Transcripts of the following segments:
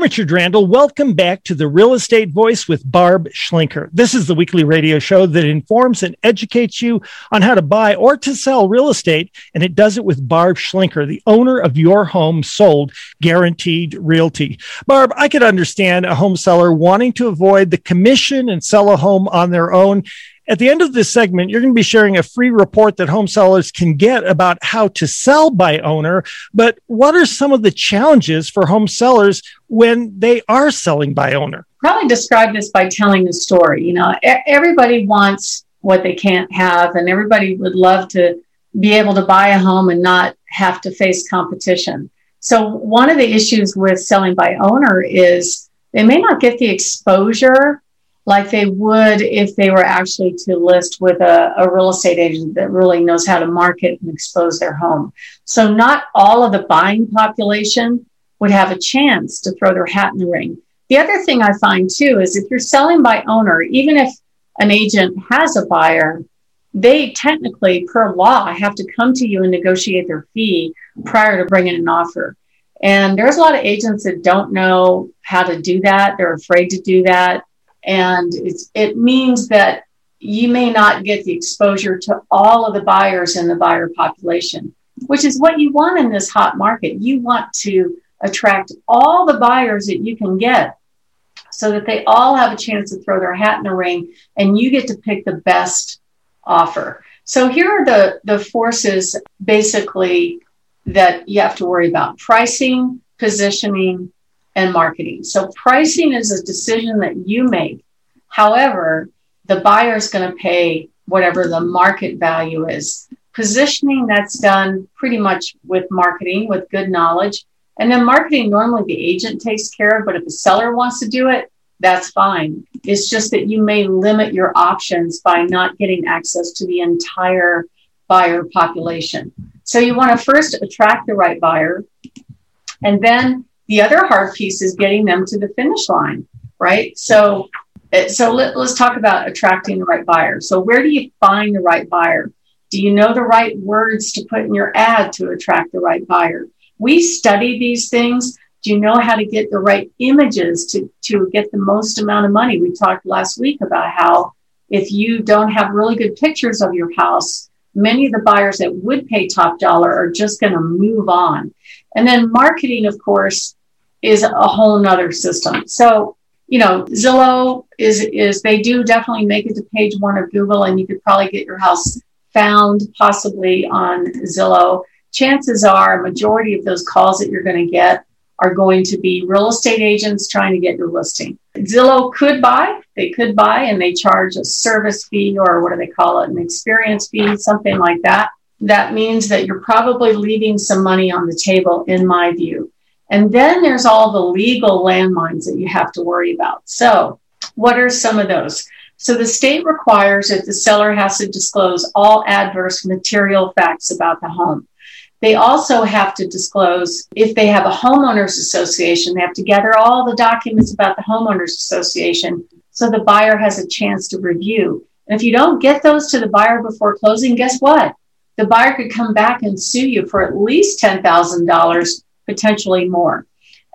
Richard Randall. Welcome back to the Real Estate Voice with Barb Schlinker. This is the weekly radio show that informs and educates you on how to buy or to sell real estate, and it does it with Barb Schlinker, the owner of Your Home Sold Guaranteed Realty. Barb, I could understand a home seller wanting to avoid the commission and sell a home on their own at the end of this segment, you're going to be sharing a free report that home sellers can get about how to sell by owner. But what are some of the challenges for home sellers when they are selling by owner? Probably describe this by telling the story. You know, everybody wants what they can't have, and everybody would love to be able to buy a home and not have to face competition. So, one of the issues with selling by owner is they may not get the exposure like they would if they were actually to list with a, a, real estate agent that really knows how to market and expose their home. So, not all of the buying population would have a chance to throw their hat in the ring. The other thing I find too is if you're selling by owner, even if an agent has a buyer, they technically, per law, have to come to you and negotiate their fee prior to bringing an offer. And there's a lot of agents that don't know how to do that. They're afraid to do that and it means that you may not get the exposure to all of the buyers in the buyer population, which is what you want in this hot market. You want to attract all the buyers that you can get so that they all have a chance to throw their hat in the ring and you get to pick the best offer. So here are the, the forces basically that you have to worry about pricing, positioning, and marketing. So pricing is a decision that you make. However, the buyer is going to pay whatever the market value is. Positioning that's done pretty much with marketing with good knowledge. And then marketing normally the agent takes care of, but if the seller wants to do it, that's fine. It's just that you may limit your options by not getting access to the entire buyer population. So you want to first attract the right buyer and then the other hard piece is getting them to the finish line, right? So, eh, so let, let's talk about attracting the right buyer. So, where do you find the right buyer? Do you know the right words to put in your ad to attract the right buyer? We study these things. Do you know how to get the right images to, to get the most amount of money? We talked last week about how if you don't have really good pictures of your house, many of the buyers that would pay top dollar are just going to move on. And then marketing, of course, is a whole nother system. So, you know, Zillow is is they do definitely make it to page one of Google, and you could probably get your house found possibly on Zillow. Chances are, a majority of those calls that you're going to get are going to be real estate agents trying to get your listing. Zillow could buy, they could buy, and they charge a service fee or what do they call it, an experience fee, something like that that means that you're probably leaving some money on the table, in my view. And then there's all the legal landmines that you have to worry about. So, what are some of those? So, the state requires that the seller has to disclose all adverse material facts about the home. They also have to disclose, if they have a homeowners association, they have to gather all the documents about the homeowners association so the buyer has a chance to review. And if you don't get those to the buyer before closing, guess what? the buyer could come back and sue you for at least $10,000, potentially more.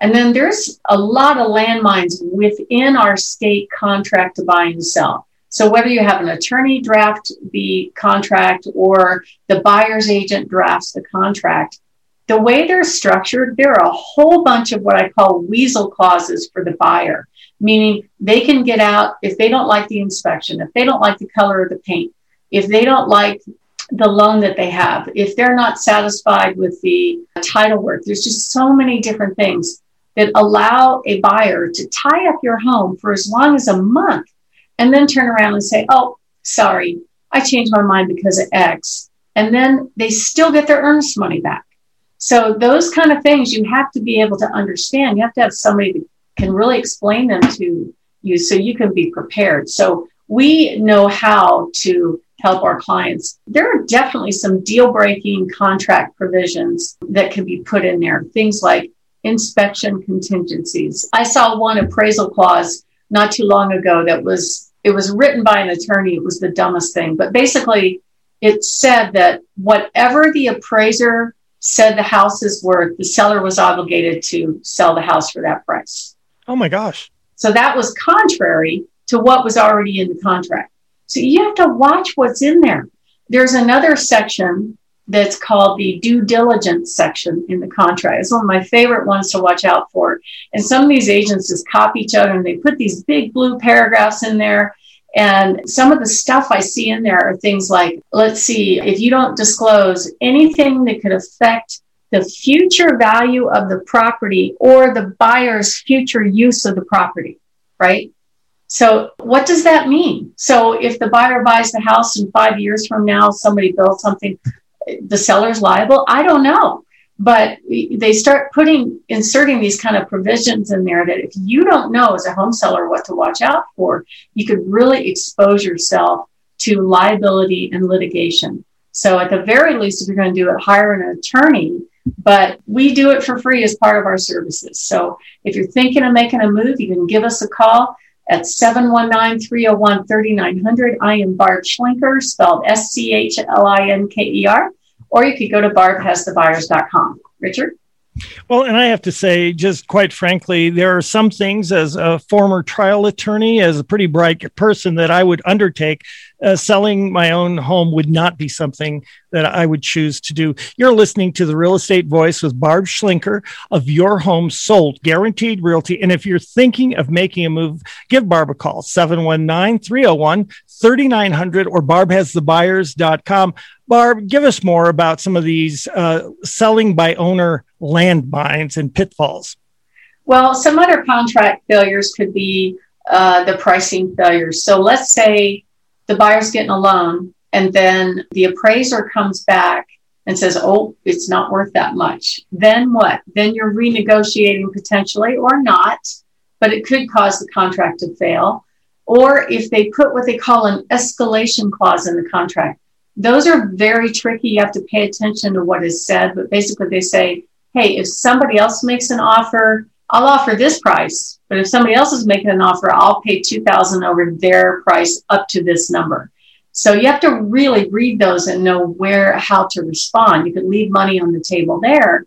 And then there's a lot of landmines within our state contract to buy and sell. So whether you have an attorney draft the contract or the buyer's agent drafts the contract, the way they're structured, there are a whole bunch of what I call weasel clauses for the buyer, meaning they can get out if they don't like the inspection, if they don't like the color of the paint, if they don't like the loan that they have. If they're not satisfied with the title work, there's just so many different things that allow a buyer to tie up your home for as long as a month and then turn around and say, oh, sorry, I changed my mind because of X. And then they still get their earnest money back. So those kind of things you have to be able to understand. You have to have somebody that can really explain them to you so you can be prepared. So we know how to help our clients. There are definitely some deal breaking contract provisions that can be put in there. Things like inspection contingencies. I saw one appraisal clause not too long ago that was it was written by an attorney. It was the dumbest thing, but basically it said that whatever the appraiser said the house is worth, the seller was obligated to sell the house for that price. Oh my gosh. So that was contrary to what was already in the contract. So you have to watch what's in there. There's another section that's called the due diligence section in the contract. It's one of my favorite ones to watch out for. And some of these agents just copy each other and they put these big blue paragraphs in there. And some of the stuff I see in there are things like, let's see, if you don't disclose anything that could affect the future value of the property or the buyer's future use of the property, right? So, what does that mean? So, if the buyer buys the house and five years from now somebody builds something, the seller's liable? I don't know. But they start putting, inserting these kind of provisions in there that if you don't know as a home seller what to watch out for, you could really expose yourself to liability and litigation. So, at the very least, if you're going to do it, hire an attorney but we do it for free as part of our services. So if you're thinking of making a move, you can give us a call at 719-301-3900. I am Barb Schlinker, spelled S-C-H-L-I-N-K-E-R, or you could go to barbhasthebuyers.com. Richard? Well, and I have to say, just quite frankly, there are some things as a former trial attorney, as a pretty bright person, that I would undertake. Uh, selling my own home would not be something that I would choose to do. You're listening to the Real Estate Voice with Barb Schlinker of Your Home Sold, Guaranteed Realty. And if you're thinking of making a move, give Barb a call, 719 301 3900 or barbhasthebuyers.com. Barb, give us more about some of these uh, selling by owner landmines and pitfalls. Well, some other contract failures could be uh, the pricing failures. So let's say the buyer's getting a loan and then the appraiser comes back and says, oh, it's not worth that much. Then what? Then you're renegotiating potentially or not, but it could cause the contract to fail. Or if they put what they call an escalation clause in the contract, those are very tricky. You have to pay attention to what is said, but basically they say, hey, if somebody else makes an offer, I'll offer this price. But if somebody else is making an offer, I'll pay 2000 over their price up to this number. So you have to really read those and know where, how to respond. You could leave money on the table there.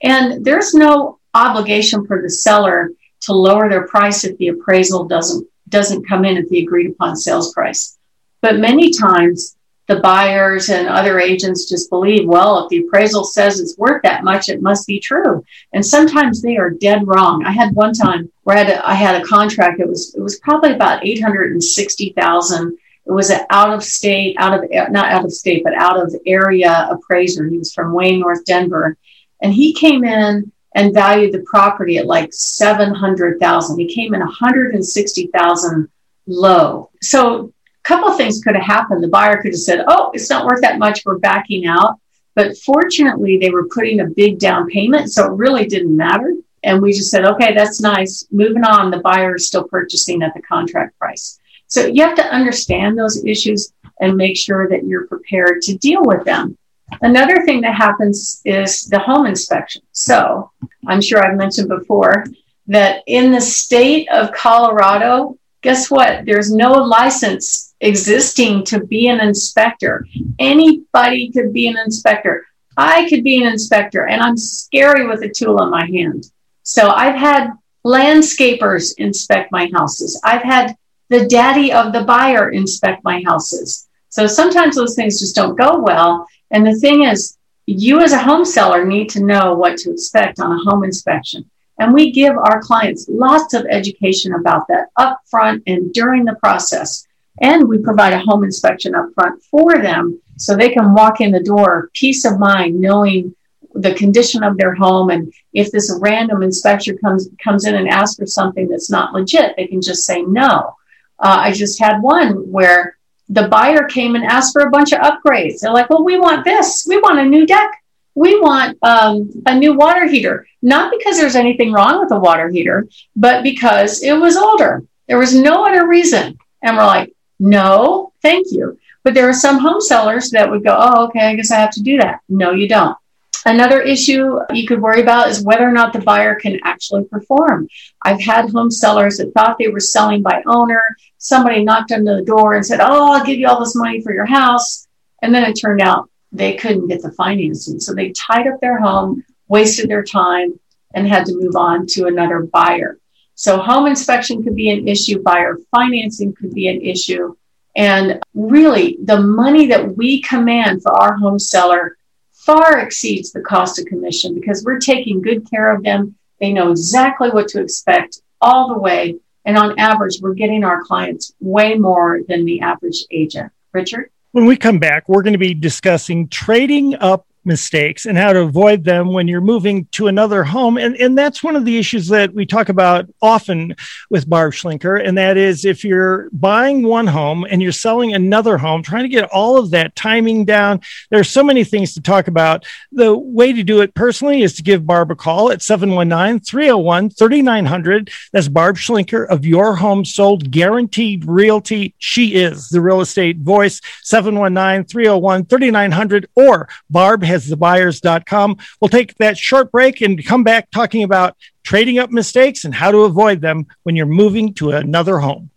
And there's no obligation for the seller to lower their price if the appraisal doesn't, doesn't come in at the agreed upon sales price. But many times the buyers and other agents just believe, well, if the appraisal says it's worth that much, it must be true. And sometimes they are dead wrong. I had one time where I had a, I had a contract. It was it was probably about eight hundred and sixty thousand. It was an out of state, out of not out of state, but out of area appraiser. He was from Wayne, North Denver, and he came in and valued the property at like seven hundred thousand. He came in one hundred and sixty thousand low. So a couple of things could have happened. The buyer could have said, Oh, it's not worth that much. We're backing out. But fortunately, they were putting a big down payment. So it really didn't matter. And we just said, Okay, that's nice. Moving on. The buyer is still purchasing at the contract price. So you have to understand those issues and make sure that you're prepared to deal with them. Another thing that happens is the home inspection. So I'm sure I've mentioned before that in the state of Colorado, guess what? There's no license existing to be an inspector. Anybody could be an inspector. I could be an inspector, and I'm scary with a tool in my hand. So I've had landscapers inspect my houses. I've had the daddy of the buyer inspect my houses. So sometimes those things just don't go well. And the thing is, you as a home seller need to know what to expect on a home inspection. And we give our clients lots of education about that up front and during the process. And we provide a home inspection up front for them so they can walk in the door, peace of mind, knowing the condition of their home. And if this random inspector comes, comes in and asks for something that's not legit, they can just say no. Uh, I just had one where the buyer came and asked for a bunch of upgrades. They're like, well, we want this. We want a new deck. We want um, a new water heater. Not because there's anything wrong with the water heater, but because it was older. There was no other reason. And we're like, no, thank you. But there are some home sellers that would go, oh, okay, I guess I have to do that. No, you don't. Another issue you could worry about is whether or not the buyer can actually perform. I've had home sellers that thought they were selling by owner. Somebody knocked on the door and said, Oh, I'll give you all this money for your house. And then it turned out they couldn't get the financing. So they tied up their home, wasted their time, and had to move on to another buyer. So home inspection could be an issue, buyer financing could be an issue. And really, the money that we command for our home seller far exceeds the cost of commission because we're taking good care of them. They know exactly what to expect all the way. And on average, we're getting our clients way more than the average agent. Richard? When we come back, we're going to be discussing trading up mistakes and how to avoid them when you're moving to another home. And, and that's one of the issues that we talk about often with Barb Schlinker. And that is if you're buying one home and you're selling another home, trying to get all of that timing down. There are so many things to talk about. The way to do it personally is to give Barb a call at 719 301 3900. That's Barb Schlinker of Your Home Sold Guaranteed Realty. She is the real estate voice, 719 301 3900 or Barb has thebuyers.com. We'll take that short break and come back talking about trading up mistakes and how to avoid them when you're moving to another home.